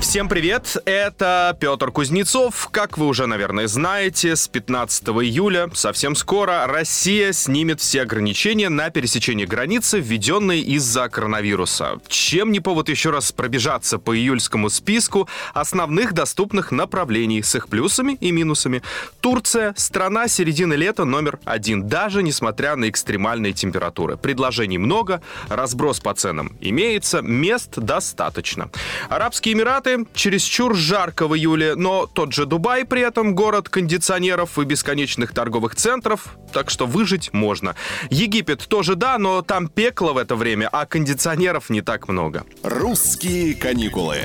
Всем привет, это Петр Кузнецов. Как вы уже, наверное, знаете, с 15 июля, совсем скоро, Россия снимет все ограничения на пересечение границы, введенные из-за коронавируса. Чем не повод еще раз пробежаться по июльскому списку основных доступных направлений с их плюсами и минусами. Турция – страна середины лета номер один, даже несмотря на экстремальные температуры. Предложений много, разброс по ценам имеется, мест достаточно. Арабские Эмираты чересчур жарко в июле, но тот же Дубай при этом город кондиционеров и бесконечных торговых центров, так что выжить можно. Египет тоже да, но там пекло в это время, а кондиционеров не так много. «Русские каникулы».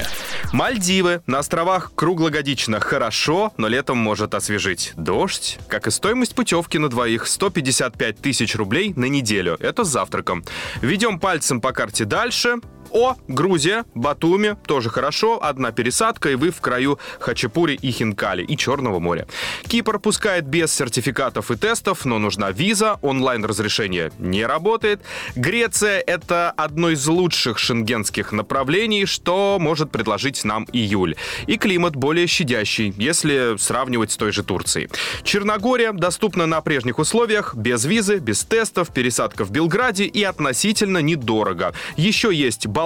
Мальдивы. На островах круглогодично хорошо, но летом может освежить. Дождь, как и стоимость путевки на двоих, 155 тысяч рублей на неделю. Это с завтраком. Ведем пальцем по карте дальше. О, Грузия, Батуми, тоже хорошо. Одна пересадка, и вы в краю Хачапури и Хинкали, и Черного моря. Кипр пускает без сертификатов и тестов, но нужна виза, онлайн-разрешение не работает. Греция — это одно из лучших шенгенских направлений, что может предложить нам июль. И климат более щадящий, если сравнивать с той же Турцией. Черногория доступна на прежних условиях, без визы, без тестов, пересадка в Белграде и относительно недорого. Еще есть Болгария,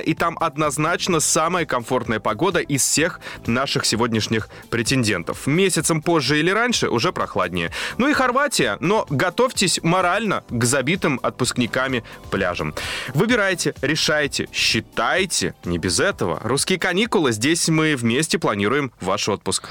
и там однозначно самая комфортная погода из всех наших сегодняшних претендентов. Месяцем позже или раньше уже прохладнее. Ну и Хорватия, но готовьтесь морально к забитым отпускниками пляжам. Выбирайте, решайте, считайте. Не без этого. Русские каникулы. Здесь мы вместе планируем ваш отпуск.